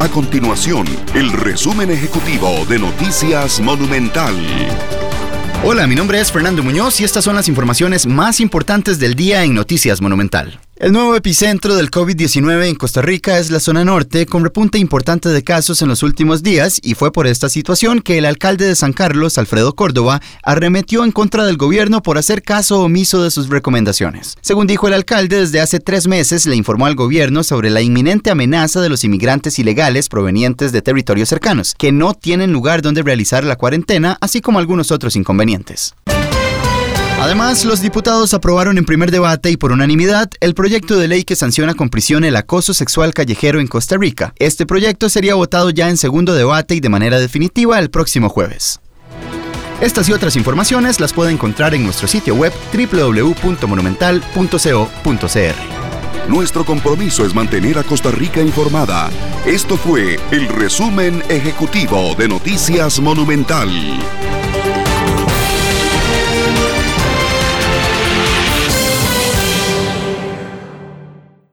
A continuación, el resumen ejecutivo de Noticias Monumental. Hola, mi nombre es Fernando Muñoz y estas son las informaciones más importantes del día en Noticias Monumental. El nuevo epicentro del COVID-19 en Costa Rica es la zona norte, con repunte importante de casos en los últimos días, y fue por esta situación que el alcalde de San Carlos, Alfredo Córdoba, arremetió en contra del gobierno por hacer caso omiso de sus recomendaciones. Según dijo el alcalde, desde hace tres meses le informó al gobierno sobre la inminente amenaza de los inmigrantes ilegales provenientes de territorios cercanos, que no tienen lugar donde realizar la cuarentena, así como algunos otros inconvenientes. Además, los diputados aprobaron en primer debate y por unanimidad el proyecto de ley que sanciona con prisión el acoso sexual callejero en Costa Rica. Este proyecto sería votado ya en segundo debate y de manera definitiva el próximo jueves. Estas y otras informaciones las puede encontrar en nuestro sitio web www.monumental.co.cr. Nuestro compromiso es mantener a Costa Rica informada. Esto fue el resumen ejecutivo de Noticias Monumental.